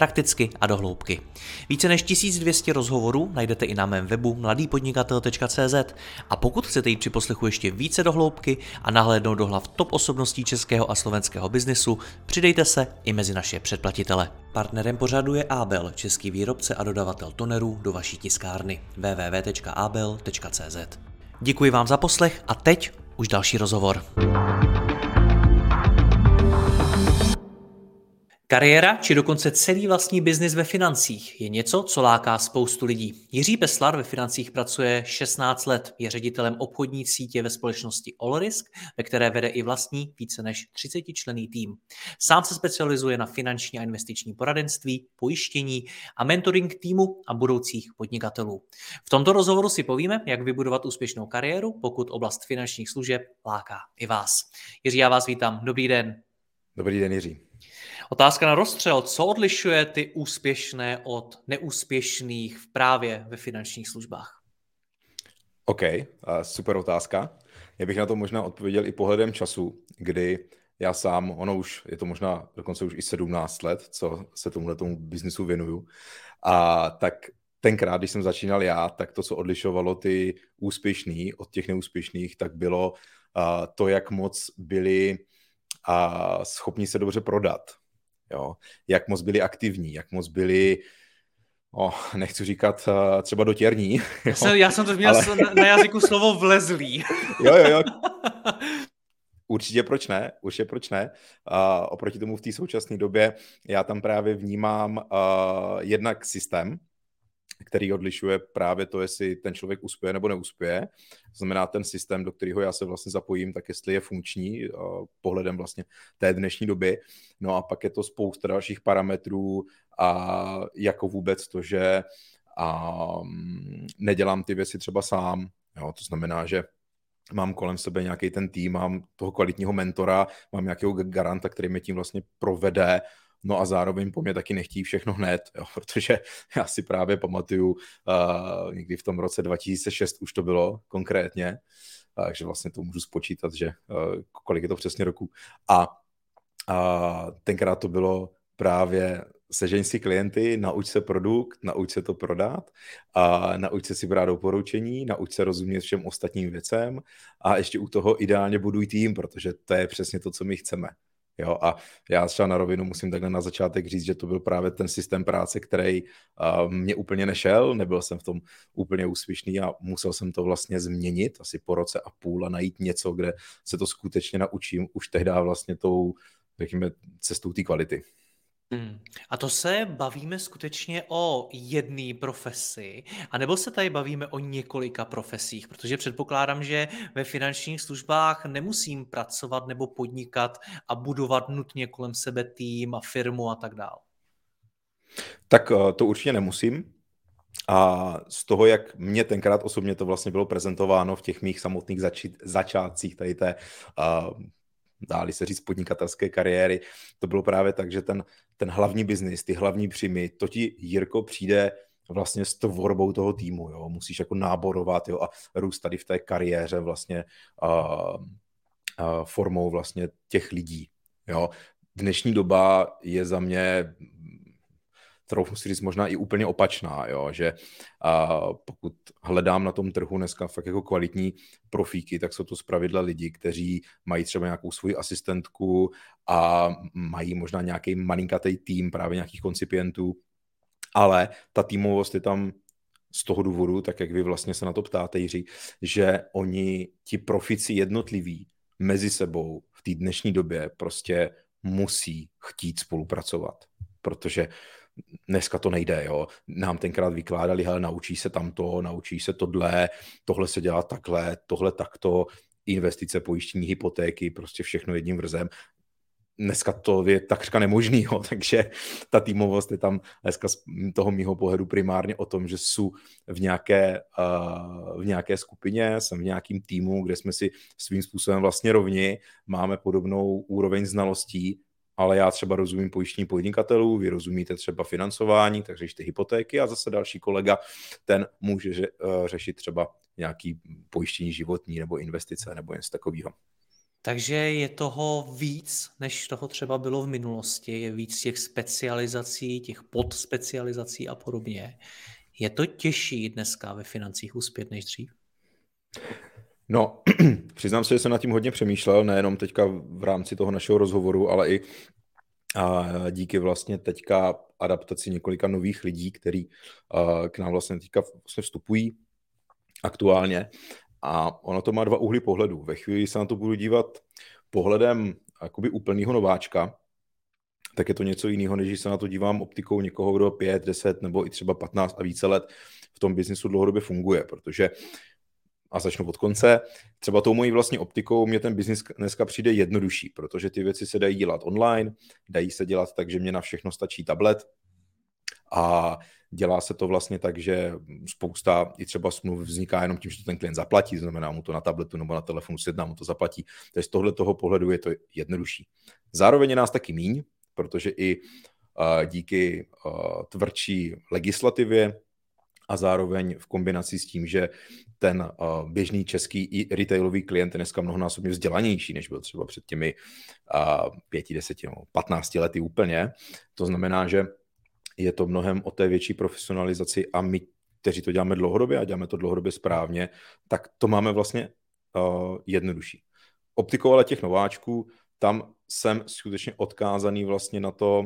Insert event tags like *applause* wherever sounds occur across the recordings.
prakticky a dohloubky. Více než 1200 rozhovorů najdete i na mém webu mladýpodnikatel.cz a pokud chcete jít při poslechu ještě více dohloubky a nahlédnout do hlav top osobností českého a slovenského biznesu, přidejte se i mezi naše předplatitele. Partnerem pořadu je Abel, český výrobce a dodavatel tonerů do vaší tiskárny www.abel.cz. Děkuji vám za poslech a teď už další rozhovor. Kariéra či dokonce celý vlastní biznis ve financích je něco, co láká spoustu lidí. Jiří Peslar ve financích pracuje 16 let, je ředitelem obchodní sítě ve společnosti Allrisk, ve které vede i vlastní více než 30 člený tým. Sám se specializuje na finanční a investiční poradenství, pojištění a mentoring týmu a budoucích podnikatelů. V tomto rozhovoru si povíme, jak vybudovat úspěšnou kariéru, pokud oblast finančních služeb láká i vás. Jiří, já vás vítám. Dobrý den. Dobrý den, Jiří. Otázka na rozstřel. Co odlišuje ty úspěšné od neúspěšných v právě ve finančních službách? OK, super otázka. Já bych na to možná odpověděl i pohledem času, kdy já sám, ono už, je to možná dokonce už i 17 let, co se tomuhle tomu biznisu věnuju. A tak tenkrát, když jsem začínal já, tak to, co odlišovalo ty úspěšný od těch neúspěšných, tak bylo uh, to, jak moc byli uh, schopni se dobře prodat jo, jak moc byli aktivní, jak moc byli Oh, nechci říkat uh, třeba dotěrní. *laughs* Já jsem, já jsem to měl ale... na, na jazyku slovo vlezlý. *laughs* jo, jo, jo. *laughs* Určitě proč ne, určitě proč ne. Uh, oproti tomu v té současné době já tam právě vnímám uh, jednak systém, který odlišuje právě to, jestli ten člověk uspěje nebo neuspěje. Znamená ten systém, do kterého já se vlastně zapojím, tak jestli je funkční uh, pohledem vlastně té dnešní doby. No a pak je to spousta dalších parametrů a jako vůbec to, že um, nedělám ty věci třeba sám. Jo, to znamená, že mám kolem sebe nějaký ten tým, mám toho kvalitního mentora, mám nějakého garanta, který mě tím vlastně provede No a zároveň po mě taky nechtí všechno hned, jo, *laughs* protože já si právě pamatuju, uh, někdy v tom roce 2006 už to bylo konkrétně, takže vlastně to můžu spočítat, že uh, kolik je to přesně roku. A uh, tenkrát to bylo právě sežeň si klienty, nauč se produkt, nauč se to prodat, a nauč se si brát doporučení, nauč se rozumět všem ostatním věcem a ještě u toho ideálně buduj tým, protože to je přesně to, co my chceme. Jo, a já třeba na rovinu musím takhle na začátek říct, že to byl právě ten systém práce, který uh, mě úplně nešel, nebyl jsem v tom úplně úspěšný a musel jsem to vlastně změnit asi po roce a půl a najít něco, kde se to skutečně naučím už tehdy vlastně tou, řekněme, cestou té kvality. Hmm. A to se bavíme skutečně o jedné profesi, anebo se tady bavíme o několika profesích, protože předpokládám, že ve finančních službách nemusím pracovat nebo podnikat a budovat nutně kolem sebe tým a firmu a tak dále. Tak eh, to určitě nemusím. A z toho, jak mě tenkrát osobně to vlastně bylo prezentováno v těch mých samotných zači- začátcích tady té uh, dáli se říct podnikatelské kariéry, to bylo právě tak, že ten, ten hlavní biznis, ty hlavní příjmy, to ti Jirko přijde vlastně s tvorbou toho týmu, jo, musíš jako náborovat, jo, a růst tady v té kariéře vlastně uh, uh, formou vlastně těch lidí, jo. Dnešní doba je za mě trochu si říct možná i úplně opačná, jo? že a pokud hledám na tom trhu dneska fakt jako kvalitní profíky, tak jsou to zpravidla lidi, kteří mají třeba nějakou svoji asistentku a mají možná nějaký malinkatý tým právě nějakých koncipientů, ale ta týmovost je tam z toho důvodu, tak jak vy vlastně se na to ptáte, Jiří, že oni, ti profici jednotliví mezi sebou v té dnešní době prostě musí chtít spolupracovat, protože dneska to nejde, jo. Nám tenkrát vykládali, hele, naučí se tamto, naučí se tohle, tohle se dělá takhle, tohle takto, investice, pojištění, hypotéky, prostě všechno jedním vrzem. Dneska to je takřka nemožný, jo, *laughs* takže ta týmovost je tam dneska z toho mýho pohledu primárně o tom, že jsou v nějaké, uh, v nějaké skupině, jsem v nějakém týmu, kde jsme si svým způsobem vlastně rovni, máme podobnou úroveň znalostí ale já třeba rozumím pojištění podnikatelů, vy rozumíte třeba financování, takže ty hypotéky a zase další kolega, ten může ře, uh, řešit třeba nějaký pojištění životní nebo investice nebo něco takového. Takže je toho víc, než toho třeba bylo v minulosti, je víc těch specializací, těch podspecializací a podobně. Je to těžší dneska ve financích uspět než dřív? No, *clears throat* přiznám se, že jsem nad tím hodně přemýšlel, nejenom teďka v rámci toho našeho rozhovoru, ale i a díky vlastně teďka adaptaci několika nových lidí, kteří k nám vlastně teďka vlastně vstupují aktuálně. A ono to má dva úhly pohledu. Ve chvíli, kdy se na to budu dívat pohledem jakoby úplného nováčka, tak je to něco jiného, než když se na to dívám optikou někoho, kdo 5, 10 nebo i třeba 15 a více let v tom biznisu dlouhodobě funguje, protože a začnu od konce. Třeba tou mojí vlastní optikou mě ten biznis dneska přijde jednodušší, protože ty věci se dají dělat online, dají se dělat tak, že mě na všechno stačí tablet a dělá se to vlastně tak, že spousta i třeba smluv vzniká jenom tím, že to ten klient zaplatí, znamená mu to na tabletu nebo na telefonu sedná, mu to zaplatí. Takže z tohle toho pohledu je to jednodušší. Zároveň je nás taky míň, protože i uh, díky uh, tvrdší legislativě a zároveň v kombinaci s tím, že ten uh, běžný český retailový klient je dneska mnohonásobně vzdělanější, než byl třeba před těmi uh, pěti, deseti, no, patnácti lety úplně. To znamená, že je to mnohem o té větší profesionalizaci a my, kteří to děláme dlouhodobě a děláme to dlouhodobě správně, tak to máme vlastně uh, jednodušší. Optikou ale těch nováčků, tam jsem skutečně odkázaný vlastně na to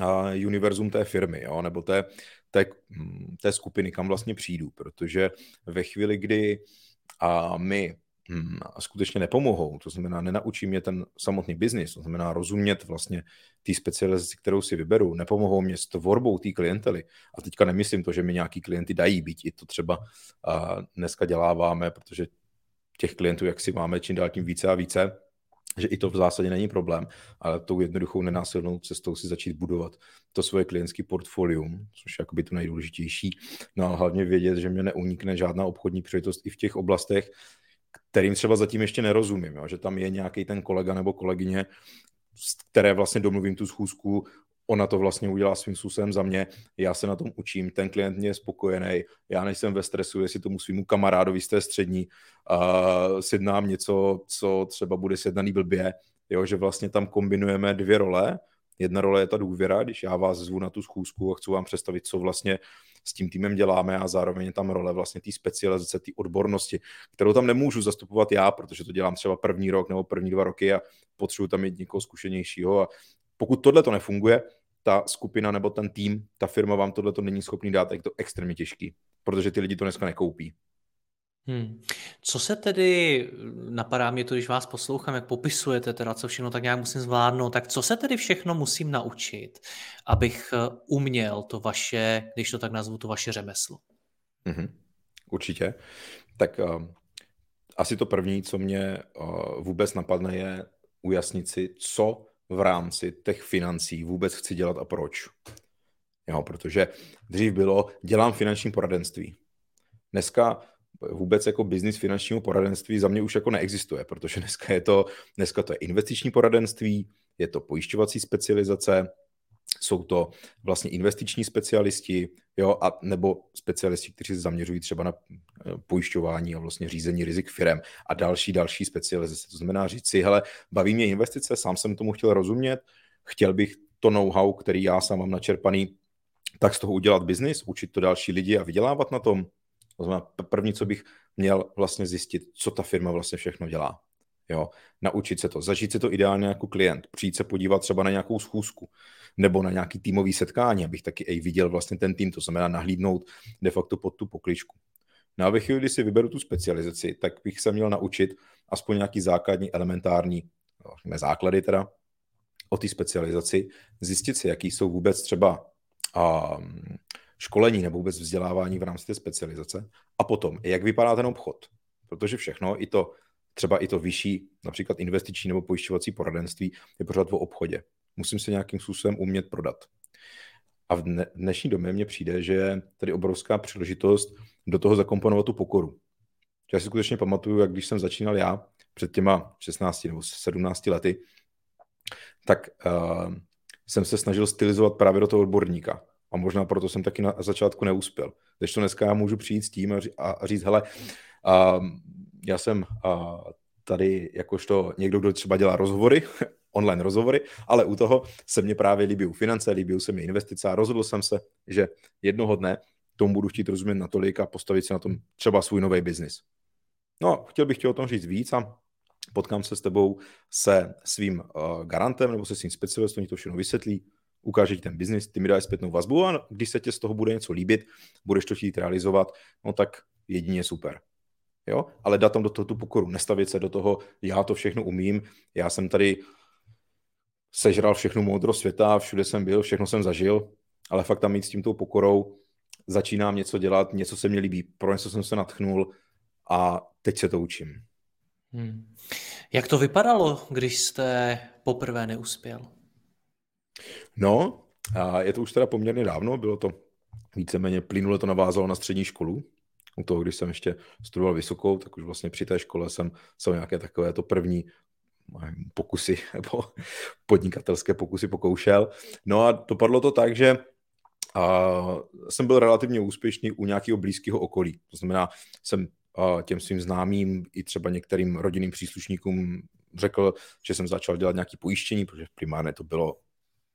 uh, univerzum té firmy, jo, nebo té, té, hm, té skupiny, kam vlastně přijdu, protože ve chvíli, kdy a my hmm, skutečně nepomohou, to znamená, nenaučí mě ten samotný biznis, to znamená rozumět vlastně té specializaci, kterou si vyberu, nepomohou mě s tvorbou té klientely. A teďka nemyslím to, že mi nějaký klienty dají, být i to třeba a dneska děláváme, protože těch klientů, jak si máme čím dál tím více a více, že i to v zásadě není problém, ale tou jednoduchou nenásilnou cestou si začít budovat to svoje klientské portfolium, což je jakoby to nejdůležitější. No a hlavně vědět, že mě neunikne žádná obchodní příležitost i v těch oblastech, kterým třeba zatím ještě nerozumím, jo? že tam je nějaký ten kolega nebo kolegyně, které vlastně domluvím tu schůzku, ona to vlastně udělá svým způsobem za mě, já se na tom učím, ten klient mě je spokojený, já nejsem ve stresu, jestli tomu svýmu kamarádovi z té střední uh, sjednám něco, co třeba bude sjednaný blbě, jo, že vlastně tam kombinujeme dvě role, jedna role je ta důvěra, když já vás zvu na tu schůzku a chci vám představit, co vlastně s tím týmem děláme a zároveň je tam role vlastně té specializace, té odbornosti, kterou tam nemůžu zastupovat já, protože to dělám třeba první rok nebo první dva roky a potřebuji tam mít někoho zkušenějšího a pokud tohle to nefunguje, ta skupina nebo ten tým, ta firma vám tohle to není schopný dát, tak je to extrémně těžký, protože ty lidi to dneska nekoupí. Hmm. Co se tedy, napadá mě to, když vás poslouchám, jak popisujete teda, co všechno tak nějak musím zvládnout, tak co se tedy všechno musím naučit, abych eh, uměl to vaše, když to tak nazvu, to vaše řemeslo? Mm-hmm. Určitě. Tak uh, asi to první, co mě uh, vůbec napadne, je ujasnit si, co v rámci těch financí vůbec chci dělat a proč. Jo, protože dřív bylo, dělám finanční poradenství. Dneska vůbec jako biznis finančního poradenství za mě už jako neexistuje, protože dneska je to, dneska to je investiční poradenství, je to pojišťovací specializace, jsou to vlastně investiční specialisti, jo, a nebo specialisti, kteří se zaměřují třeba na eh, pojišťování a vlastně řízení rizik firem a další, další specializace. To znamená říct si, hele, baví mě investice, sám jsem tomu chtěl rozumět, chtěl bych to know-how, který já sám mám načerpaný, tak z toho udělat biznis, učit to další lidi a vydělávat na tom. To znamená, první, co bych měl vlastně zjistit, co ta firma vlastně všechno dělá. Jo, naučit se to, zažít se to ideálně jako klient, přijít se podívat třeba na nějakou schůzku nebo na nějaký týmový setkání, abych taky i viděl vlastně ten tým, to znamená nahlídnout de facto pod tu pokličku. No a ve chvíli, kdy si vyberu tu specializaci, tak bych se měl naučit aspoň nějaký základní, elementární, no, základy teda, o té specializaci, zjistit si, jaký jsou vůbec třeba um, školení nebo vůbec vzdělávání v rámci té specializace. A potom, jak vypadá ten obchod. Protože všechno, i to třeba i to vyšší, například investiční nebo pojišťovací poradenství, je pořád o obchodě. Musím se nějakým způsobem umět prodat. A v dnešní době mně přijde, že je tady obrovská příležitost do toho zakomponovat tu pokoru. Já si skutečně pamatuju, jak když jsem začínal já před těma 16 nebo 17 lety, tak uh, jsem se snažil stylizovat právě do toho odborníka. A možná proto jsem taky na začátku neuspěl. Když to dneska já můžu přijít s tím a říct, hele, uh, já jsem uh, tady jakožto někdo, kdo třeba dělá rozhovory, *laughs* online rozhovory, ale u toho se mě právě líbí finance, líbí se mi investice a rozhodl jsem se, že jednoho dne tomu budu chtít rozumět natolik a postavit si na tom třeba svůj nový biznis. No, chtěl bych ti o tom říct víc a potkám se s tebou se svým uh, garantem nebo se svým specialistem, to všechno vysvětlí, ukáže ti ten biznis, ty mi dáš zpětnou vazbu a když se tě z toho bude něco líbit, budeš to chtít realizovat, no tak jedině super. Jo? Ale dát tam do toho tu pokoru, nestavit se do toho, já to všechno umím, já jsem tady sežral všechnu moudrost světa, všude jsem byl, všechno jsem zažil, ale fakt tam mít s tím tou pokorou, začínám něco dělat, něco se mi líbí, pro něco jsem se natchnul a teď se to učím. Hmm. Jak to vypadalo, když jste poprvé neuspěl? No, a je to už teda poměrně dávno, bylo to víceméně plynule to navázalo na střední školu. U toho, když jsem ještě studoval vysokou, tak už vlastně při té škole jsem se nějaké takové to první pokusy *laughs* nebo podnikatelské pokusy pokoušel. No a dopadlo to tak, že a jsem byl relativně úspěšný u nějakého blízkého okolí. To znamená, jsem těm svým známým i třeba některým rodinným příslušníkům řekl, že jsem začal dělat nějaké pojištění, protože primárně to bylo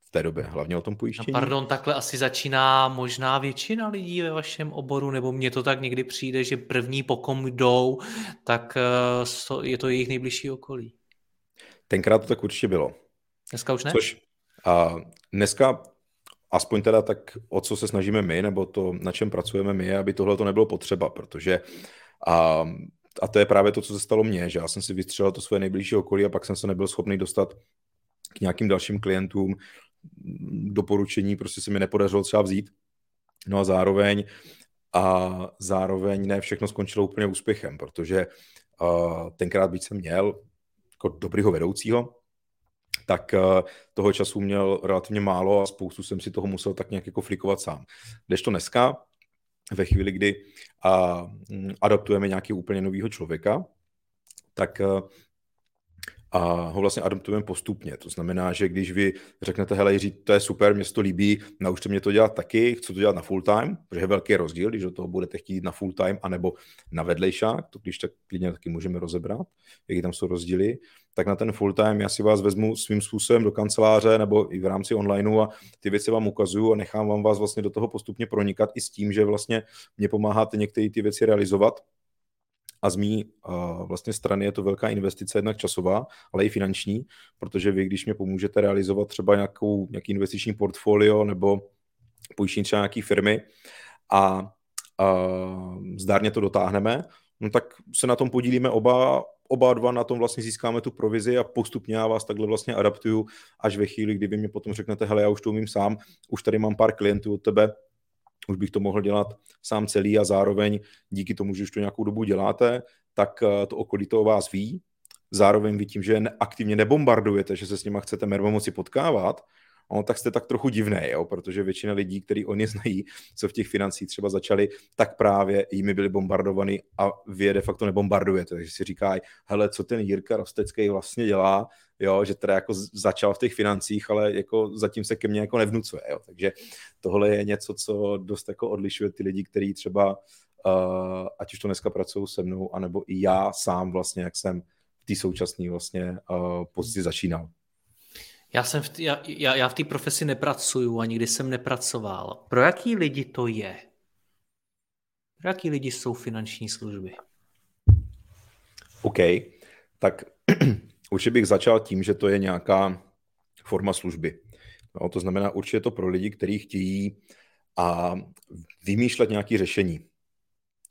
v té době hlavně o tom pojištění. No pardon, takhle asi začíná možná většina lidí ve vašem oboru, nebo mně to tak někdy přijde, že první pokom jdou, tak eh, je to jejich nejbližší okolí. Tenkrát to tak určitě bylo. Dneska už ne? Což a dneska aspoň teda tak, o co se snažíme my, nebo to, na čem pracujeme my, aby tohle to nebylo potřeba, protože a, a to je právě to, co se stalo mně, že já jsem si vystřelil to své nejbližší okolí a pak jsem se nebyl schopný dostat k nějakým dalším klientům, doporučení prostě se mi nepodařilo třeba vzít. No a zároveň a zároveň ne všechno skončilo úplně úspěchem, protože uh, tenkrát víc jsem měl jako dobrýho vedoucího, tak uh, toho času měl relativně málo a spoustu jsem si toho musel tak nějak jako flikovat sám. Když to dneska, ve chvíli, kdy uh, adaptujeme nějaký úplně novýho člověka, tak uh, a ho vlastně adaptujeme postupně. To znamená, že když vy řeknete, hele Jiří, to je super, mě to líbí, naučte mě to dělat taky, chci to dělat na full time, protože je velký rozdíl, když do toho budete chtít na full time, anebo na vedlejšák, to když tak klidně taky můžeme rozebrat, jaký tam jsou rozdíly, tak na ten full time já si vás vezmu svým způsobem do kanceláře nebo i v rámci onlineu a ty věci vám ukazuju a nechám vám vás vlastně do toho postupně pronikat i s tím, že vlastně mě pomáháte některé ty věci realizovat, a z mý uh, vlastně strany je to velká investice, jednak časová, ale i finanční, protože vy, když mě pomůžete realizovat třeba nějakou, nějaký investiční portfolio nebo pojištění třeba nějaký firmy a uh, zdárně to dotáhneme, no tak se na tom podílíme oba, oba dva na tom vlastně získáme tu provizi a postupně já vás takhle vlastně adaptuju až ve chvíli, kdy vy mě potom řeknete, hele, já už to umím sám, už tady mám pár klientů od tebe, už bych to mohl dělat sám celý a zároveň díky tomu, že už to nějakou dobu děláte, tak eh, to okolí to o vás ví. Zároveň vy tím, že aktivně nebombardujete, že se s nima chcete mermomoci potkávat, no, tak jste tak trochu divné, jo? protože většina lidí, kteří oni znají, co v těch financích třeba začali, tak právě jimi byli bombardovaní a vy je de facto nebombardujete. Takže si říkají, hele, co ten Jirka Rostecký vlastně dělá, jo, že teda jako začal v těch financích, ale jako zatím se ke mně jako nevnucuje, jo. Takže tohle je něco, co dost jako odlišuje ty lidi, kteří třeba, uh, ať už to dneska pracují se mnou, anebo i já sám vlastně, jak jsem v té současné vlastně uh, pozici začínal. Já, jsem v t- já, já, já v té profesi nepracuju a nikdy jsem nepracoval. Pro jaký lidi to je? Pro jaký lidi jsou finanční služby? OK, tak *clears throat* určitě bych začal tím, že to je nějaká forma služby. No, to znamená, určitě to pro lidi, kteří chtějí a vymýšlet nějaké řešení.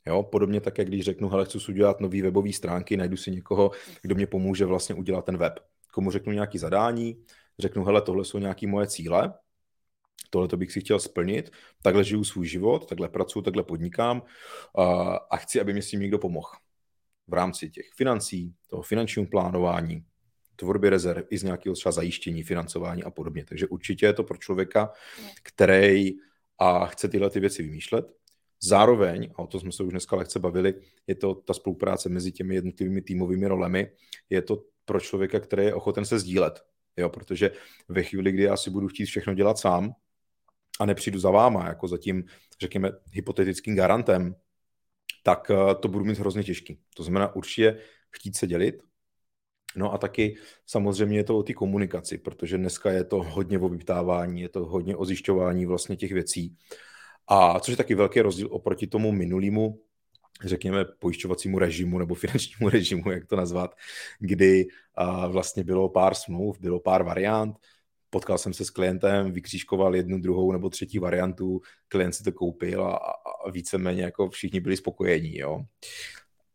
Jo, podobně tak, jak když řeknu, hele, chci si udělat nový webové stránky, najdu si někoho, kdo mě pomůže vlastně udělat ten web. Komu řeknu nějaké zadání, řeknu, hele, tohle jsou nějaké moje cíle, tohle to bych si chtěl splnit, takhle žiju svůj život, takhle pracuji, takhle podnikám a chci, aby mi s tím někdo pomohl. V rámci těch financí, toho finančního plánování, tvorby rezerv i z nějakého třeba zajištění, financování a podobně. Takže určitě je to pro člověka, který a chce tyhle ty věci vymýšlet. Zároveň, a o to jsme se už dneska lehce bavili, je to ta spolupráce mezi těmi jednotlivými týmovými rolemi, je to pro člověka, který je ochoten se sdílet. Jo, protože ve chvíli, kdy já si budu chtít všechno dělat sám a nepřijdu za váma, jako za tím, řekněme, hypotetickým garantem, tak eh, to budu mít hrozně těžký. To znamená určitě chtít se dělit, No a taky samozřejmě je to o té komunikaci, protože dneska je to hodně o vyptávání, je to hodně o zjišťování vlastně těch věcí. A což je taky velký rozdíl oproti tomu minulému, řekněme, pojišťovacímu režimu nebo finančnímu *laughs* režimu, jak to nazvat, kdy a, vlastně bylo pár smluv, bylo pár variant, potkal jsem se s klientem, vykřížkoval jednu, druhou nebo třetí variantu, klient si to koupil a, a víceméně jako všichni byli spokojení. Jo.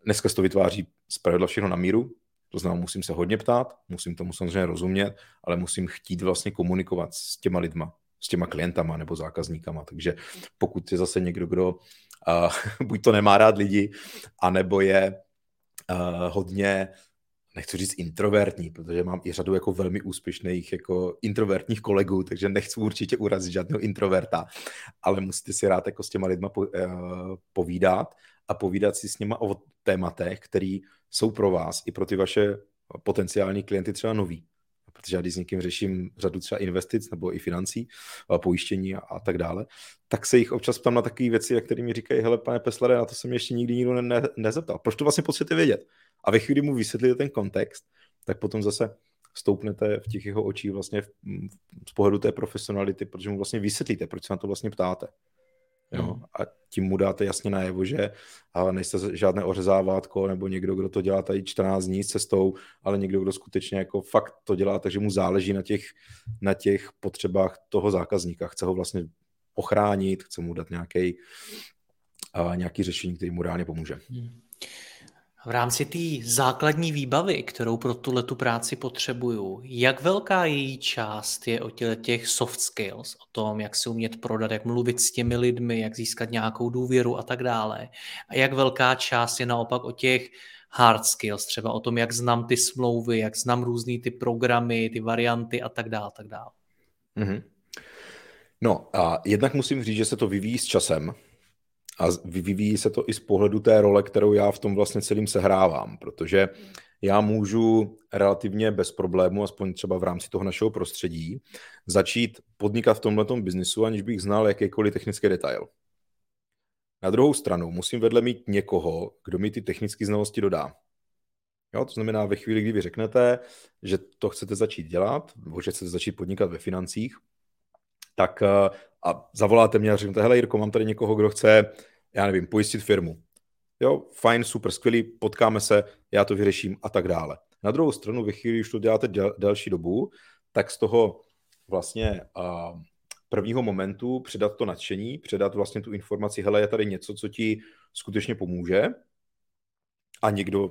Dneska se to vytváří zpravidla všechno na míru, to znamená, musím se hodně ptát, musím tomu samozřejmě rozumět, ale musím chtít vlastně komunikovat s těma lidma, s těma klientama nebo zákazníkama. Takže pokud je zase někdo, kdo uh, *laughs* buď to nemá rád lidi, anebo je uh, hodně nechci říct introvertní, protože mám i řadu jako velmi úspěšných jako introvertních kolegů, takže nechci určitě urazit žádného introverta, ale musíte si rád jako s těma lidma po, uh, povídat a povídat si s nima o tématech, které jsou pro vás i pro ty vaše potenciální klienty třeba nový. Protože já když s někým řeším řadu třeba investic nebo i financí, pojištění a, a tak dále, tak se jich občas ptám na takové věci, které mi říkají, hele pane Peslare, na to jsem ještě nikdy nikdo ne, ne, nezeptal. Proč to vlastně potřebujete vědět? A ve chvíli mu vysvětlíte ten kontext, tak potom zase stoupnete v těch jeho očích vlastně v, z pohledu té profesionality, protože mu vlastně vysvětlíte, proč se na to vlastně ptáte. Jo? Hmm. A tím mu dáte jasně najevo, že nejste žádné ořezávátko nebo někdo, kdo to dělá tady 14 dní s cestou, ale někdo, kdo skutečně jako fakt to dělá, takže mu záleží na těch, na těch potřebách toho zákazníka. Chce ho vlastně ochránit, chce mu dát nějaký, nějaký řešení, který mu reálně pomůže. Hmm. V rámci té základní výbavy, kterou pro tuhle tu práci potřebuju, jak velká její část je o těch soft skills, o tom, jak se umět prodat, jak mluvit s těmi lidmi, jak získat nějakou důvěru a tak dále. A jak velká část je naopak o těch hard skills, třeba o tom, jak znám ty smlouvy, jak znám různé ty programy, ty varianty a tak dále, tak dále. Mm-hmm. No a jednak musím říct, že se to vyvíjí s časem, a vyvíjí se to i z pohledu té role, kterou já v tom vlastně celým sehrávám, protože já můžu relativně bez problému, aspoň třeba v rámci toho našeho prostředí, začít podnikat v tomhle biznisu, aniž bych znal jakýkoliv technický detail. Na druhou stranu musím vedle mít někoho, kdo mi ty technické znalosti dodá. Jo, to znamená, ve chvíli, kdy vy řeknete, že to chcete začít dělat, nebo že chcete začít podnikat ve financích, tak eh, a zavoláte mě a řeknete, hele Jirko, mám tady někoho, kdo chce, já nevím, pojistit firmu. Jo, fajn, super, skvělý, potkáme se, já to vyřeším a tak dále. Na druhou stranu, ve chvíli, když to děláte děl, delší dobu, tak z toho vlastně uh, prvního momentu předat to nadšení, předat vlastně tu informaci, hele, je tady něco, co ti skutečně pomůže a někdo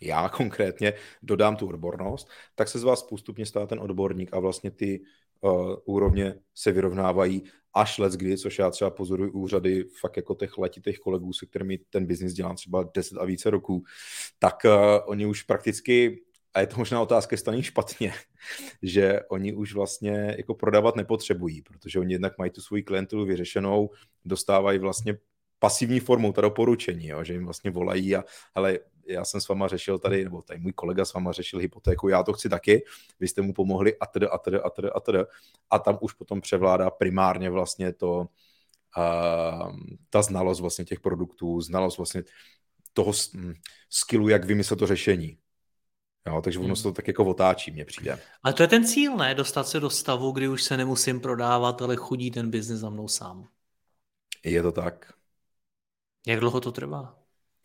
já konkrétně dodám tu odbornost, tak se z vás postupně stává ten odborník a vlastně ty uh, úrovně se vyrovnávají až let kdy, což já třeba pozoruji úřady fakt jako těch letitých kolegů, se kterými ten biznis dělám třeba 10 a více roků, tak uh, oni už prakticky a je to možná otázka, jestli špatně, *laughs* že oni už vlastně jako prodávat nepotřebují, protože oni jednak mají tu svoji klientelu vyřešenou, dostávají vlastně pasivní formou, ta doporučení, jo, že jim vlastně volají a hele, já jsem s váma řešil tady, nebo tady můj kolega s váma řešil hypotéku, já to chci taky, vy jste mu pomohli a tedy, a tedy, a tedy, a tedy. A tam už potom převládá primárně vlastně to, uh, ta znalost vlastně těch produktů, znalost vlastně toho hm, skillu, jak vymyslet to řešení. Jo, takže ono hmm. se to tak jako otáčí, mně přijde. Ale to je ten cíl, ne? Dostat se do stavu, kdy už se nemusím prodávat, ale chudí ten biznis za mnou sám. Je to tak. Jak dlouho to trvá?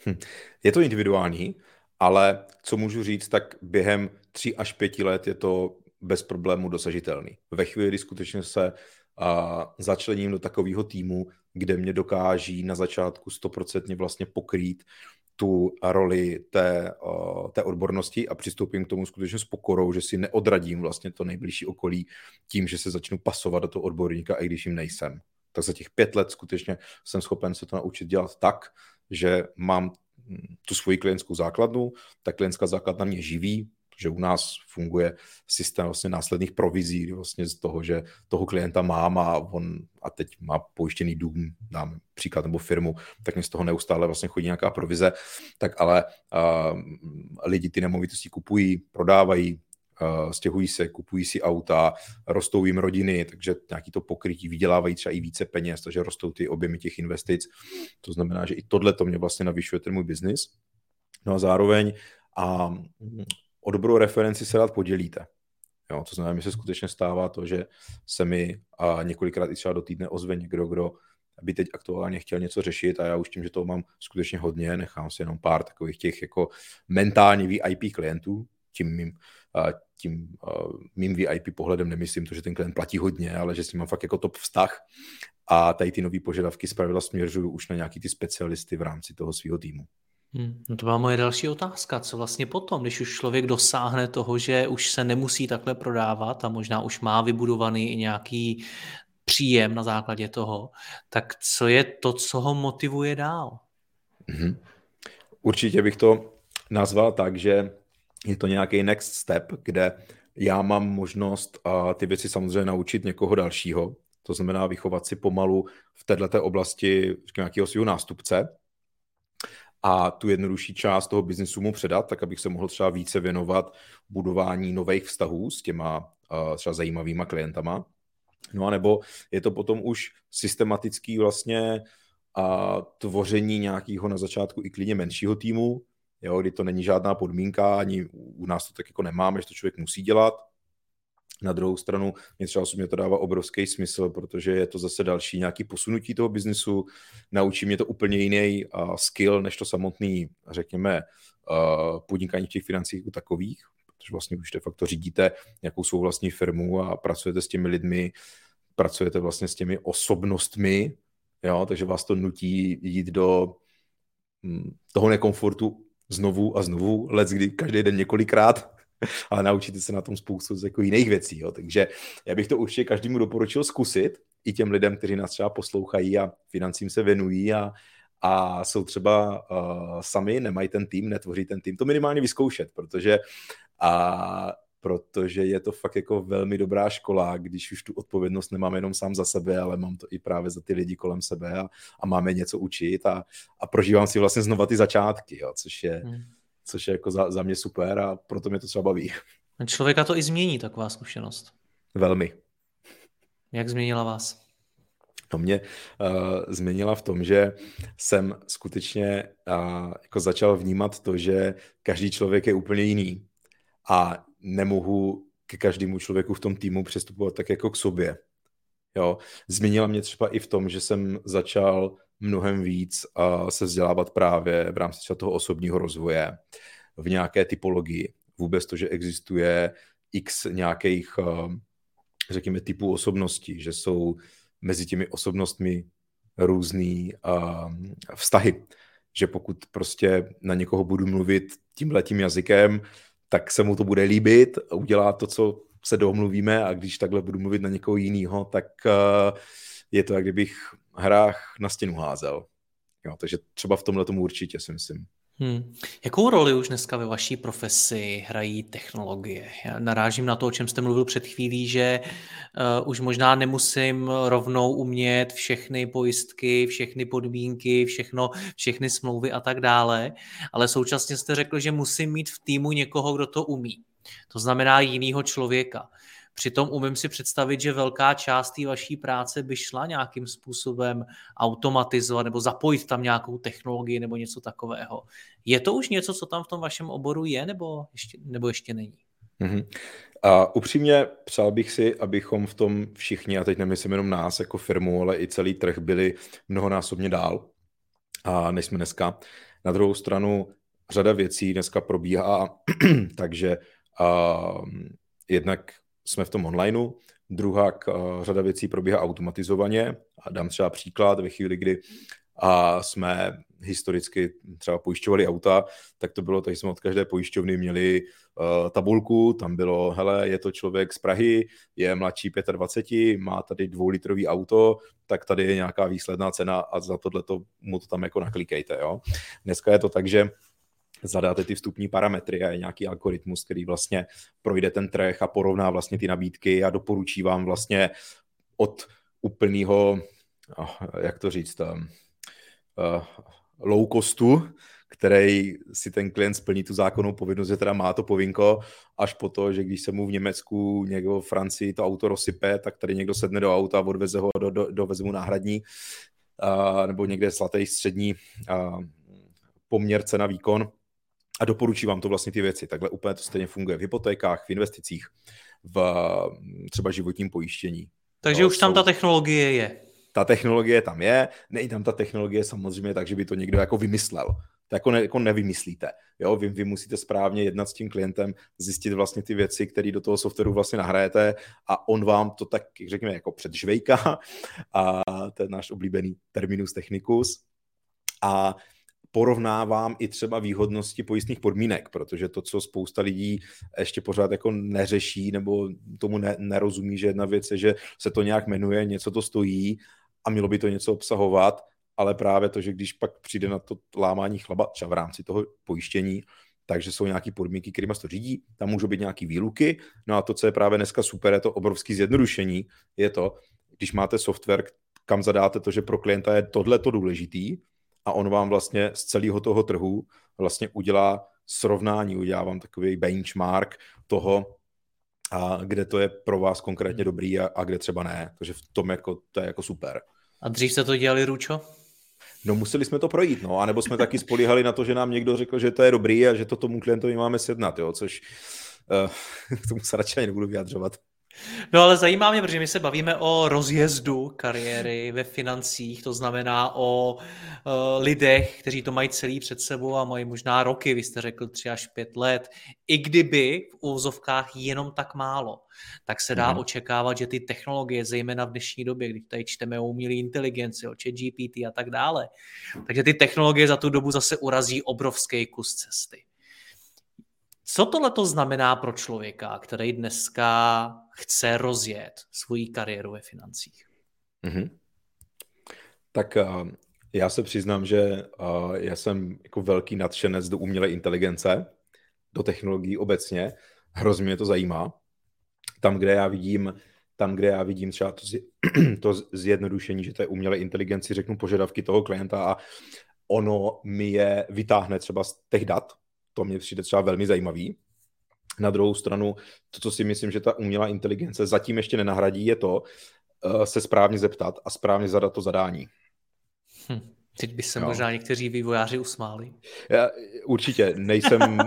Hm. Je to individuální, ale co můžu říct, tak během tří až pěti let je to bez problému dosažitelný. Ve chvíli, kdy skutečně se a začlením do takového týmu, kde mě dokáží na začátku stoprocentně vlastně pokrýt tu roli té, té odbornosti a přistoupím k tomu skutečně s pokorou, že si neodradím vlastně to nejbližší okolí tím, že se začnu pasovat do toho odborníka, i když jim nejsem. Tak za těch pět let skutečně jsem schopen se to naučit dělat tak, že mám tu svoji klientskou základnu, ta klientská základna mě živí, že u nás funguje systém vlastně následných provizí, vlastně z toho, že toho klienta mám a on a teď má pojištěný dům, dám příklad, nebo firmu, tak mi z toho neustále vlastně chodí nějaká provize, tak ale uh, lidi ty nemovitosti kupují, prodávají, stěhují se, kupují si auta, rostou jim rodiny, takže nějaký to pokrytí vydělávají třeba i více peněz, takže rostou ty objemy těch investic. To znamená, že i tohle to mě vlastně navyšuje ten můj biznis. No a zároveň a o dobrou referenci se rád podělíte. Jo, to znamená, mi se skutečně stává to, že se mi a několikrát i třeba do týdne ozve někdo, kdo by teď aktuálně chtěl něco řešit a já už tím, že toho mám skutečně hodně, nechám si jenom pár takových těch jako mentálně VIP klientů, tím mým, tím mým VIP pohledem nemyslím to, že ten klient platí hodně, ale že s ním mám fakt jako top vztah a tady ty nové požadavky zpravidla směřuju už na nějaký ty specialisty v rámci toho svého týmu. Hmm, no to byla moje další otázka. Co vlastně potom, když už člověk dosáhne toho, že už se nemusí takhle prodávat a možná už má vybudovaný i nějaký příjem na základě toho, tak co je to, co ho motivuje dál? Mm-hmm. Určitě bych to nazval tak, že je to nějaký next step, kde já mám možnost a ty věci samozřejmě naučit někoho dalšího, to znamená vychovat si pomalu v této oblasti nějakého svého nástupce a tu jednodušší část toho biznesu mu předat, tak abych se mohl třeba více věnovat budování nových vztahů s těma třeba zajímavýma klientama. No a nebo je to potom už systematický vlastně a tvoření nějakého na začátku i klidně menšího týmu, jo, kdy to není žádná podmínka, ani u nás to tak jako nemáme, že to člověk musí dělat. Na druhou stranu mě třeba osobně to dává obrovský smysl, protože je to zase další nějaký posunutí toho biznesu, naučí mě to úplně jiný skill, než to samotný, řekněme, podnikání v těch financích jako takových, protože vlastně už de facto řídíte nějakou svou vlastní firmu a pracujete s těmi lidmi, pracujete vlastně s těmi osobnostmi, jo, takže vás to nutí jít do hm, toho nekomfortu znovu a znovu, let kdy každý den několikrát, *laughs* ale naučíte se na tom spoustu jako jiných věcí. Jo. Takže já bych to určitě každému doporučil zkusit, i těm lidem, kteří nás třeba poslouchají a financím se věnují a, a jsou třeba uh, sami, nemají ten tým, netvoří ten tým, to minimálně vyzkoušet, protože a protože je to fakt jako velmi dobrá škola, když už tu odpovědnost nemám jenom sám za sebe, ale mám to i právě za ty lidi kolem sebe a, a máme něco učit a, a prožívám si vlastně znova ty začátky, jo, což je, hmm. což je jako za, za mě super a proto mě to třeba baví. Člověka to i změní, taková zkušenost. Velmi. Jak změnila vás? No mě uh, změnila v tom, že jsem skutečně uh, jako začal vnímat to, že každý člověk je úplně jiný a nemohu ke každému člověku v tom týmu přistupovat tak jako k sobě. Jo. Změnila mě třeba i v tom, že jsem začal mnohem víc a se vzdělávat právě v rámci třeba toho osobního rozvoje v nějaké typologii. Vůbec to, že existuje x nějakých, eh, řekněme, typů osobností, že jsou mezi těmi osobnostmi různý uh, vztahy. Že pokud prostě na někoho budu mluvit tímhletím jazykem, tak se mu to bude líbit, udělá to, co se domluvíme a když takhle budu mluvit na někoho jiného, tak uh, je to, jak kdybych hrách na stěnu házel. Jo, takže třeba v tomhle tomu určitě si myslím. Hmm. Jakou roli už dneska ve vaší profesi hrají technologie? Já narážím na to, o čem jste mluvil před chvílí, že uh, už možná nemusím rovnou umět všechny pojistky, všechny podmínky, všechno, všechny smlouvy a tak dále, ale současně jste řekl, že musím mít v týmu někoho, kdo to umí. To znamená jinýho člověka. Přitom umím si představit, že velká část té vaší práce by šla nějakým způsobem automatizovat nebo zapojit tam nějakou technologii nebo něco takového. Je to už něco, co tam v tom vašem oboru je, nebo ještě, nebo ještě není? Mm-hmm. A upřímně přál bych si, abychom v tom všichni, a teď nemyslím jenom nás jako firmu, ale i celý trh byli mnohonásobně dál, a než jsme dneska. Na druhou stranu řada věcí dneska probíhá, *clears throat* takže a, jednak jsme v tom onlineu, druhá uh, řada věcí probíhá automatizovaně. A dám třeba příklad ve chvíli, kdy a jsme historicky třeba pojišťovali auta, tak to bylo, takže jsme od každé pojišťovny měli uh, tabulku, tam bylo, hele, je to člověk z Prahy, je mladší 25, má tady dvoulitrový auto, tak tady je nějaká výsledná cena a za tohle mu to tam jako naklikejte, jo. Dneska je to tak, že zadáte ty vstupní parametry a je nějaký algoritmus, který vlastně projde ten trh a porovná vlastně ty nabídky a doporučí vám vlastně od úplného, jak to říct, uh, low costu který si ten klient splní tu zákonnou povinnost, že teda má to povinko, až po to, že když se mu v Německu někdo v Francii to auto rozsype, tak tady někdo sedne do auta a odveze ho do, do, do vezmu náhradní, a, nebo někde zlatý střední a, poměr cena výkon a doporučí vám to vlastně ty věci. Takhle úplně to stejně funguje v hypotékách, v investicích, v třeba životním pojištění. Takže no, už tam jsou... ta technologie je. Ta technologie tam je, není tam ta technologie samozřejmě tak, že by to někdo jako vymyslel. To jako, ne, jako nevymyslíte. Jo? Vy, vy musíte správně jednat s tím klientem, zjistit vlastně ty věci, které do toho softwaru vlastně nahrajete a on vám to tak, řekněme, jako předžvejká a to je náš oblíbený terminus technicus a porovnávám i třeba výhodnosti pojistných podmínek, protože to, co spousta lidí ještě pořád jako neřeší nebo tomu ne, nerozumí, že jedna věc je, že se to nějak jmenuje, něco to stojí a mělo by to něco obsahovat, ale právě to, že když pak přijde na to lámání chleba, třeba v rámci toho pojištění, takže jsou nějaké podmínky, kterými se to řídí, tam můžou být nějaké výluky, no a to, co je právě dneska super, je to obrovské zjednodušení, je to, když máte software, kam zadáte to, že pro klienta je tohle to důležitý, a on vám vlastně z celého toho trhu vlastně udělá srovnání, udělá vám takový benchmark toho, a kde to je pro vás konkrétně dobrý a, a kde třeba ne. Takže v tom jako, to je jako super. A dřív jste to dělali, Ručo? No museli jsme to projít, no, anebo jsme taky spolíhali na to, že nám někdo řekl, že to je dobrý a že to tomu klientovi máme sjednat, jo, což uh, k *laughs* tomu se radši nebudu vyjadřovat. No ale zajímá mě, protože my se bavíme o rozjezdu kariéry ve financích, to znamená o uh, lidech, kteří to mají celý před sebou a mají možná roky, vy jste řekl tři až pět let, i kdyby v úvozovkách jenom tak málo, tak se dá mm. očekávat, že ty technologie, zejména v dnešní době, kdy tady čteme o umělé inteligenci, o chat GPT a tak dále, takže ty technologie za tu dobu zase urazí obrovský kus cesty. Co tohle to znamená pro člověka, který dneska chce rozjet svoji kariéru ve financích? Mm-hmm. Tak uh, já se přiznám, že uh, já jsem jako velký nadšenec do umělé inteligence, do technologií obecně. Hrozně mě to zajímá. Tam, kde já vidím, tam, kde já vidím třeba to, *clears throat* to zjednodušení, že je umělé inteligenci, řeknu požadavky toho klienta a ono mi je vytáhne třeba z těch dat, to mě přijde třeba velmi zajímavý. Na druhou stranu, to, co si myslím, že ta umělá inteligence zatím ještě nenahradí, je to uh, se správně zeptat a správně zadat to zadání. Hm. Teď by se jo. možná někteří vývojáři usmáli. Já, určitě, nejsem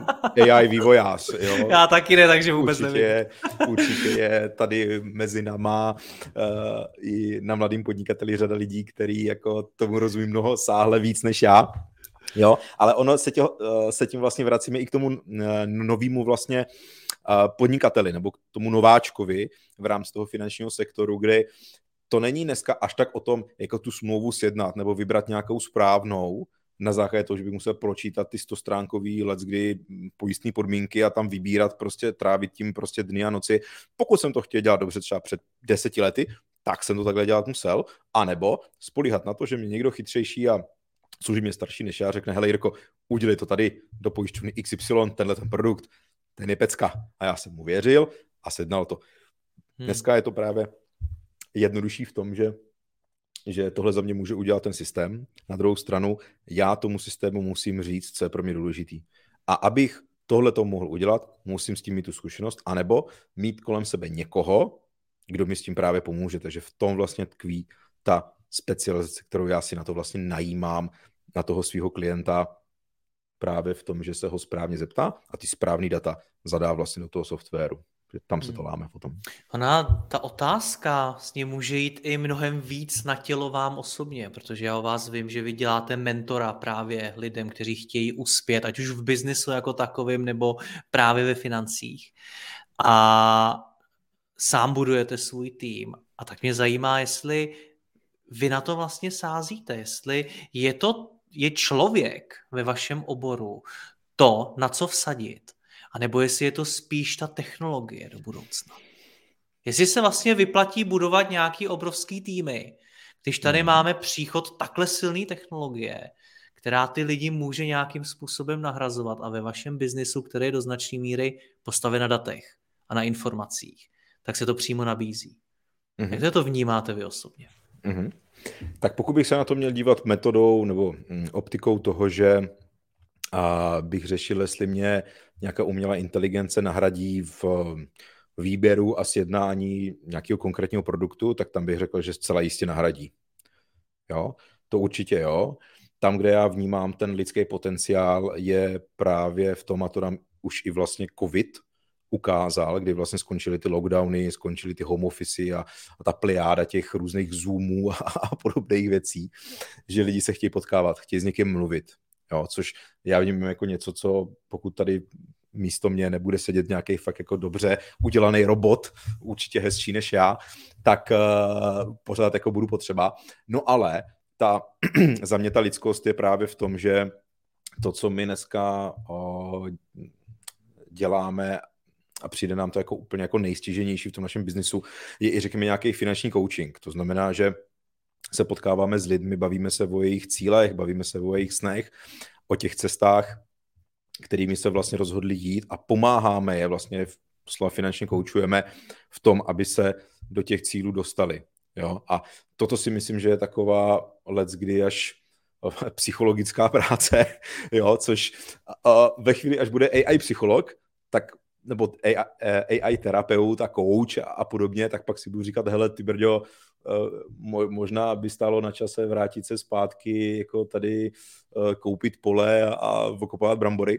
AI vývojář. Jo. *laughs* Já taky ne, takže vůbec určitě nevím. Je, určitě je tady mezi náma uh, i na mladým podnikateli řada lidí, který jako tomu rozumí mnoho sáhle víc než já. Jo, ale ono se, tě, eh, se tím vlastně vracíme i k tomu eh, novému vlastně eh, podnikateli nebo k tomu nováčkovi v rámci toho finančního sektoru, kde to není dneska až tak o tom, jako tu smlouvu sjednat nebo vybrat nějakou správnou, na základě toho, že bych musel pročítat ty stostránkový let, kdy pojistné podmínky a tam vybírat, prostě trávit tím prostě dny a noci. Pokud jsem to chtěl dělat dobře třeba před deseti lety, tak jsem to takhle dělat musel, anebo spolíhat na to, že mě někdo chytřejší a služebně starší než já, řekne, hele Jirko, udělej to tady do pojišťovny XY, tenhle ten produkt, ten je pecka. A já jsem mu věřil a sednal to. Hmm. Dneska je to právě jednodušší v tom, že že tohle za mě může udělat ten systém. Na druhou stranu, já tomu systému musím říct, co je pro mě důležitý. A abych tohle to mohl udělat, musím s tím mít tu zkušenost, anebo mít kolem sebe někoho, kdo mi s tím právě pomůže. Takže v tom vlastně tkví ta specializace, kterou já si na to vlastně najímám, na toho svého klienta, právě v tom, že se ho správně zeptá a ty správný data zadá vlastně do toho softwaru. Tam se to hmm. láme potom. Ona, ta otázka s ním může jít i mnohem víc na tělo vám osobně, protože já o vás vím, že vy děláte mentora právě lidem, kteří chtějí uspět, ať už v biznisu jako takovým, nebo právě ve financích. A sám budujete svůj tým. A tak mě zajímá, jestli vy na to vlastně sázíte, jestli je to je člověk ve vašem oboru to, na co vsadit, anebo jestli je to spíš ta technologie do budoucna. Jestli se vlastně vyplatí budovat nějaký obrovský týmy, když tady hmm. máme příchod takhle silné technologie, která ty lidi může nějakým způsobem nahrazovat a ve vašem biznisu, který je do značné míry postaven na datech a na informacích, tak se to přímo nabízí. Mm-hmm. Jak to vnímáte vy osobně? Mm-hmm. Tak pokud bych se na to měl dívat metodou nebo mm, optikou toho, že a bych řešil, jestli mě nějaká umělá inteligence nahradí v výběru a sjednání nějakého konkrétního produktu, tak tam bych řekl, že zcela jistě nahradí. Jo, to určitě jo. Tam, kde já vnímám ten lidský potenciál, je právě v tom, a to nám už i vlastně COVID ukázal, kdy vlastně skončily ty lockdowny, skončily ty home office a, a ta pliáda těch různých zoomů a, *laughs* a podobných věcí, že lidi se chtějí potkávat, chtějí s někým mluvit. Jo, což já vnímám jako něco, co pokud tady místo mě nebude sedět nějaký fakt jako dobře udělaný robot, určitě hezčí než já, tak uh, pořád jako budu potřeba. No ale ta, *clears throat* za mě ta lidskost je právě v tom, že to, co my dneska uh, děláme a přijde nám to jako úplně jako nejstěženější v tom našem biznisu, je i řekněme nějaký finanční coaching. To znamená, že se potkáváme s lidmi, bavíme se o jejich cílech, bavíme se o jejich snech, o těch cestách, kterými se vlastně rozhodli jít a pomáháme je vlastně, slova finančně koučujeme v tom, aby se do těch cílů dostali. Jo? A toto si myslím, že je taková let, kdy až psychologická práce, *laughs* jo, což ve chvíli, až bude AI psycholog, tak nebo AI, AI terapeut a coach a, a podobně, tak pak si budu říkat, hele, ty brďo, uh, možná by stálo na čase vrátit se zpátky, jako tady uh, koupit pole a, a okopovat brambory,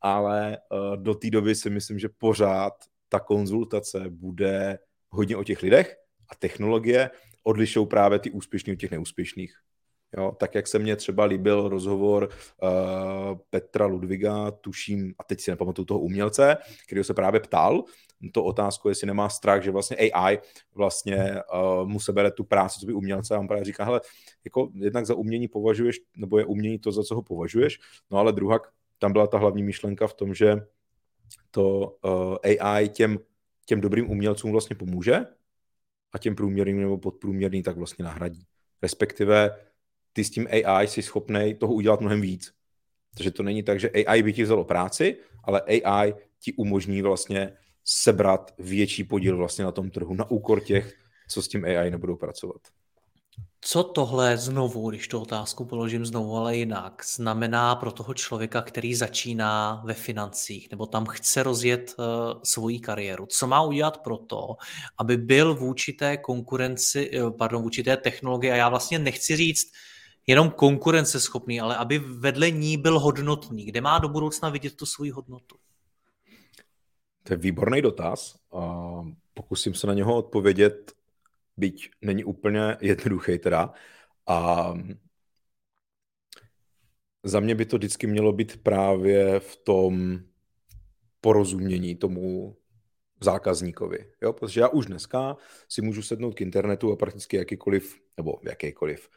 ale do té doby si myslím, že pořád ta konzultace bude hodně o těch lidech a technologie odlišou právě ty úspěšní od těch neúspěšných. Jo, tak jak se mně třeba líbil rozhovor uh, Petra Ludviga, tuším, a teď si nepamatuju toho umělce, který se právě ptal, to otázku, jestli nemá strach, že vlastně AI vlastně uh, mu sebere tu práci, co by umělce, a on právě říká, hele, jako jednak za umění považuješ, nebo je umění to, za co ho považuješ, no ale druhá, tam byla ta hlavní myšlenka v tom, že to uh, AI těm, těm dobrým umělcům vlastně pomůže a těm průměrným nebo podprůměrným tak vlastně nahradí. Respektive ty s tím AI jsi schopný toho udělat mnohem víc. Takže to není tak, že AI by ti vzalo práci, ale AI ti umožní vlastně sebrat větší podíl vlastně na tom trhu na úkor těch, co s tím AI nebudou pracovat. Co tohle znovu, když tu otázku položím znovu, ale jinak, znamená pro toho člověka, který začíná ve financích nebo tam chce rozjet uh, svoji kariéru? Co má udělat pro to, aby byl v určité konkurenci, eh, pardon, v určité technologie, a já vlastně nechci říct, jenom konkurenceschopný, ale aby vedle ní byl hodnotný. Kde má do budoucna vidět tu svoji hodnotu? To je výborný dotaz. Pokusím se na něho odpovědět, byť není úplně jednoduchý teda. A za mě by to vždycky mělo být právě v tom porozumění tomu zákazníkovi. Jo? Protože já už dneska si můžu sednout k internetu a prakticky jakýkoliv, nebo jakýkoliv,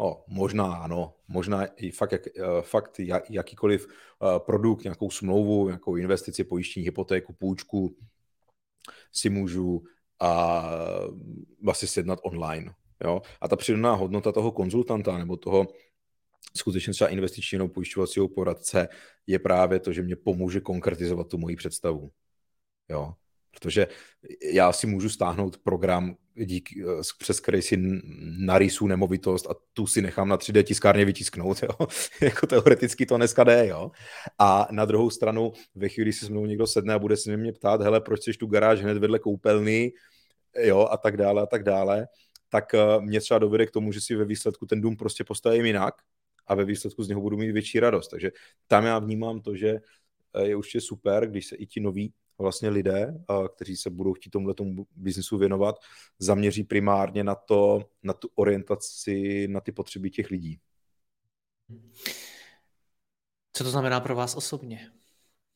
No, možná ano, možná i fakt, jak, eh, fakt jakýkoliv eh, produkt, nějakou smlouvu, nějakou investici, pojištění, hypotéku, půjčku si můžu a vlastně sjednat online. Jo? A ta přidaná hodnota toho konzultanta nebo toho skutečně třeba investičního pojišťovacího poradce je právě to, že mě pomůže konkretizovat tu moji představu. Jo? Protože já si můžu stáhnout program, dík, eh, přes který si narysu nemovitost a tu si nechám na 3D tiskárně vytisknout. *laughs* Jo? jako teoreticky to dneska jde. Jo? A na druhou stranu, ve chvíli, si se mnou někdo sedne a bude se mě ptát, hele, proč jsi tu garáž hned vedle koupelny, jo, a tak dále, a tak dále, tak uh, mě třeba dovede k tomu, že si ve výsledku ten dům prostě postavím jinak a ve výsledku z něho budu mít větší radost. Takže tam já vnímám to, že eh, je určitě super, když se i ti noví vlastně lidé, kteří se budou chtít tomuhle tomu biznisu věnovat, zaměří primárně na to, na tu orientaci, na ty potřeby těch lidí. Co to znamená pro vás osobně?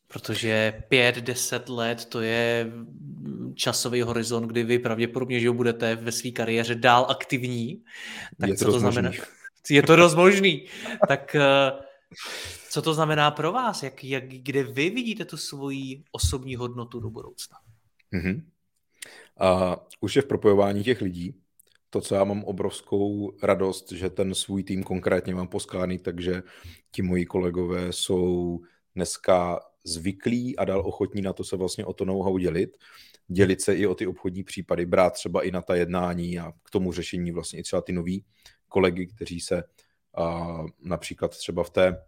Protože pět, deset let to je časový horizont, kdy vy pravděpodobně že budete ve své kariéře dál aktivní. Tak je co to, to znamená? Je to dost možný. tak eh, co to znamená pro vás? Jak, jak, kde vy vidíte tu svoji osobní hodnotu do budoucna? Mm-hmm. A už je v propojování těch lidí. To, co já mám obrovskou radost, že ten svůj tým konkrétně mám poskáný, takže ti moji kolegové jsou dneska zvyklí a dál ochotní na to se vlastně o to know-how dělit. Dělit se i o ty obchodní případy, brát třeba i na ta jednání a k tomu řešení vlastně i třeba ty noví kolegy, kteří se a, například třeba v té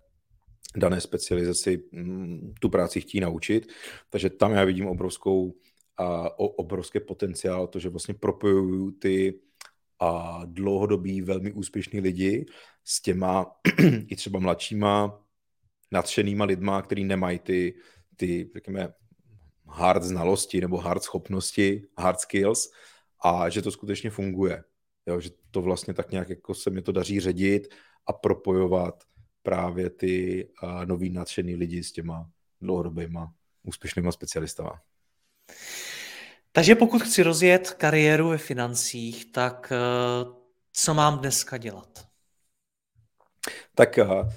dané specializaci mm, tu práci chtí naučit. Takže tam já vidím obrovskou, a, obrovský potenciál, to, že vlastně propojuju ty a dlouhodobí velmi úspěšní lidi s těma *clears throat* i třeba mladšíma nadšenýma lidma, který nemají ty, ty řekněme, hard znalosti nebo hard schopnosti, hard skills a že to skutečně funguje. Jo, že to vlastně tak nějak jako se mi to daří ředit a propojovat právě ty uh, nový nadšený lidi s těma dlouhodobýma úspěšnýma specialistama. Takže pokud chci rozjet kariéru ve financích, tak uh, co mám dneska dělat? Tak uh,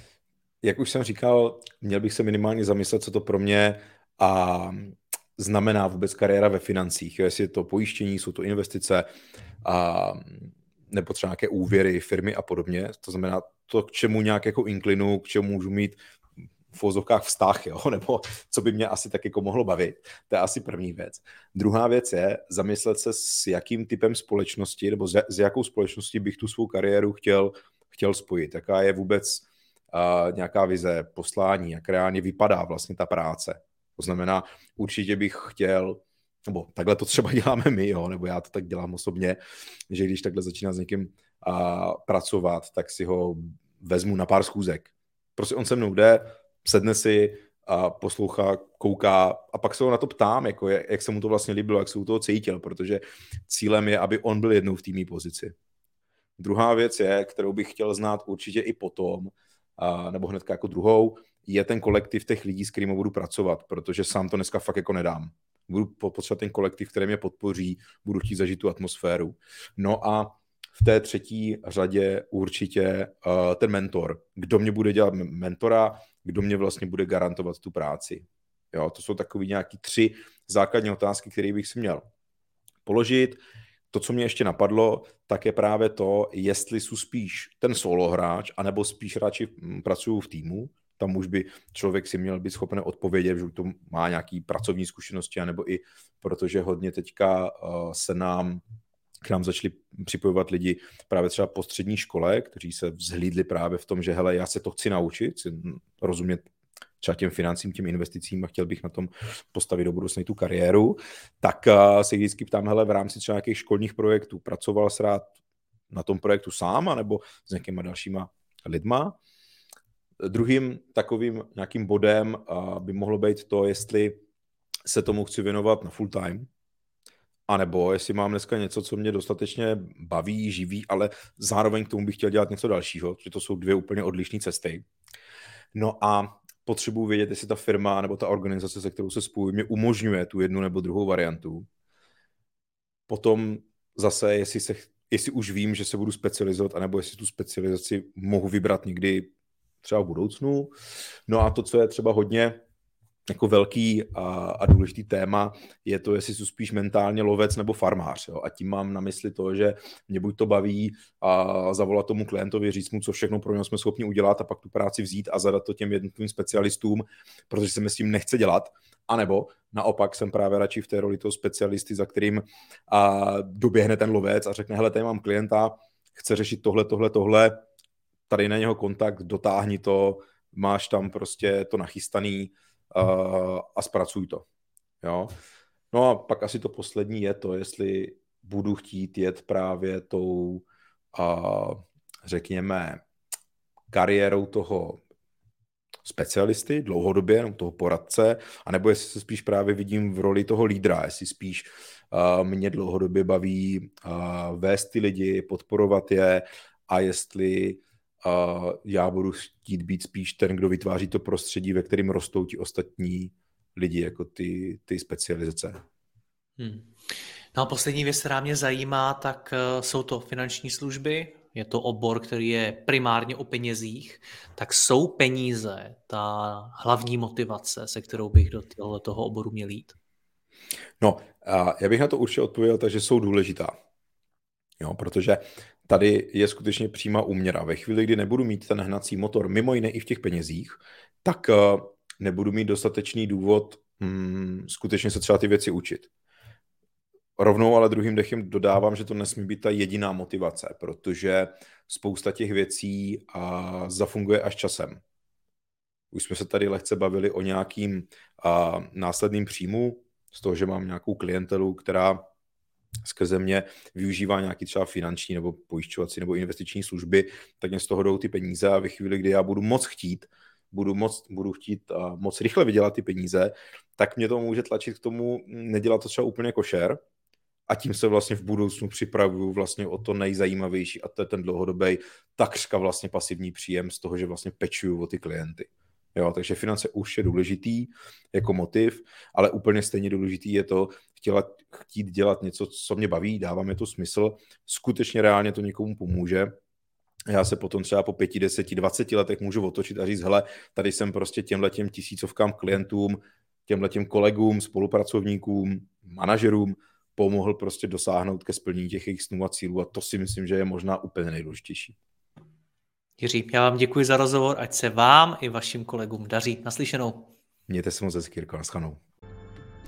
jak už jsem říkal, měl bych se minimálně zamyslet, co to pro mě a znamená vůbec kariéra ve financích. Jestli je to pojištění, jsou to investice, a, nebo třeba nějaké úvěry, firmy a podobně. To znamená to, k čemu nějak jako inklinu, k čemu můžu mít v vozovkách vztah, jo? *laughs* nebo co by mě asi tak jako mohlo bavit. To je asi první věc. Druhá věc je zamyslet se, s jakým typem společnosti nebo s jakou společností bych tu svou kariéru chtěl, chtěl spojit. Jaká je vůbec uh, nějaká vize, poslání, jak reálně vypadá vlastně ta práce. To znamená, určitě bych chtěl, nebo takhle to třeba *laughs* děláme my, jo, nebo já to tak dělám osobně, že když takhle začíná s někým uh, pracovat, tak si ho vezmu na pár schůzek. Prostě on se mnou jde, sedne si a poslouchá, kouká a pak se ho na to ptám, jako jak, jak se mu to vlastně líbilo, jak se u toho cítil, protože cílem je, aby on byl jednou v týmní pozici. Druhá věc je, kterou bych chtěl znát určitě i potom, a, nebo hned jako druhou, je ten kolektiv těch lidí, s kterými budu pracovat, protože sám to dneska fakt jako nedám. Budu potřebovat ten kolektiv, který mě podpoří, budu chtít zažít tu atmosféru. No a v té třetí řadě určitě uh, ten mentor. Kdo mě bude dělat mentora, kdo mě vlastně bude garantovat tu práci. Jo, to jsou takové nějaké tři základní otázky, které bych si měl položit. To, co mě ještě napadlo, tak je právě to, jestli jsou spíš ten solo hráč, anebo spíš radši hm, pracuju v týmu. Tam už by člověk si měl být schopen odpovědět, že to má nějaký pracovní zkušenosti, anebo i protože hodně teďka uh, se nám k nám začali připojovat lidi právě třeba po střední škole, kteří se vzhlídli právě v tom, že hele, já se to chci naučit, chci rozumět třeba těm financím, těm investicím a chtěl bych na tom postavit do budoucna tu kariéru, tak uh, se vždycky ptám, hele, v rámci třeba nějakých školních projektů, pracoval jsi rád na tom projektu sám, anebo s nějakýma dalšíma lidma. Druhým takovým nějakým bodem by mohlo být to, jestli se tomu chci věnovat na full time, a nebo jestli mám dneska něco, co mě dostatečně baví, živí, ale zároveň k tomu bych chtěl dělat něco dalšího, že to jsou dvě úplně odlišné cesty. No a potřebuji vědět, jestli ta firma nebo ta organizace, se kterou se spojuji, mě umožňuje tu jednu nebo druhou variantu. Potom zase, jestli, se, jestli už vím, že se budu specializovat, anebo jestli tu specializaci mohu vybrat někdy třeba v budoucnu. No a to, co je třeba hodně jako velký a, a důležitý téma je to, jestli jsou spíš mentálně lovec nebo farmář. Jo? A tím mám na mysli to, že mě buď to baví a zavolat tomu klientovi, říct mu, co všechno pro něj jsme schopni udělat a pak tu práci vzít a zadat to těm jednotlivým specialistům, protože se mi s tím nechce dělat. A nebo naopak jsem právě radši v té roli toho specialisty, za kterým a doběhne ten lovec a řekne, hele, tady mám klienta, chce řešit tohle, tohle, tohle, tady na něho kontakt, dotáhni to, máš tam prostě to nachystaný, uh, a zpracuj to. Jo? No a pak asi to poslední je to, jestli budu chtít jet právě tou, uh, řekněme, kariérou toho specialisty dlouhodobě, no, toho poradce, anebo jestli se spíš právě vidím v roli toho lídra, jestli spíš uh, mě dlouhodobě baví uh, vést ty lidi, podporovat je a jestli a já budu chtít být spíš ten, kdo vytváří to prostředí, ve kterém rostou ti ostatní lidi, jako ty, ty specializace. Hmm. No a poslední věc, která mě zajímá, tak uh, jsou to finanční služby, je to obor, který je primárně o penězích, tak jsou peníze ta hlavní motivace, se kterou bych do toho oboru měl jít? No, já bych na to určitě odpověděl, takže jsou důležitá. Jo, protože tady je skutečně přímá úměra. Ve chvíli, kdy nebudu mít ten hnací motor, mimo jiné i v těch penězích, tak eh, nebudu mít dostatečný důvod hmm, skutečně se třeba ty věci učit. Rovnou ale druhým dechem dodávám, že to nesmí být ta jediná motivace, protože spousta těch věcí a zafunguje až časem. Už jsme se tady lehce bavili o nějakým a, následným příjmu, z toho, že mám nějakou klientelu, která skrze mě využívá nějaký třeba finanční nebo pojišťovací nebo investiční služby, tak mě z toho jdou ty peníze a ve chvíli, kdy já budu moc chtít, budu, moc, budu chtít a moc rychle vydělat ty peníze, tak mě to může tlačit k tomu nedělat to třeba úplně košer, a tím se vlastně v budoucnu připravuju vlastně o to nejzajímavější a to je ten dlouhodobý takřka vlastně pasivní příjem z toho, že vlastně pečuju o ty klienty. Jo, takže finance už je důležitý jako motiv, ale úplně stejně důležitý je to chtěla, chtít dělat něco, co mě baví, dává mi to smysl, skutečně reálně to někomu pomůže. Já se potom třeba po pěti, deseti, dvaceti letech můžu otočit a říct, hele, tady jsem prostě těmhle těm tisícovkám klientům, těmhle těm kolegům, spolupracovníkům, manažerům pomohl prostě dosáhnout ke splnění těch jejich snů a cílů a to si myslím, že je možná úplně nejdůležitější. Jiří, já vám děkuji za rozhovor, ať se vám i vašim kolegům daří. Naslyšenou. Mějte se moc hezky, Jirko, naschanou.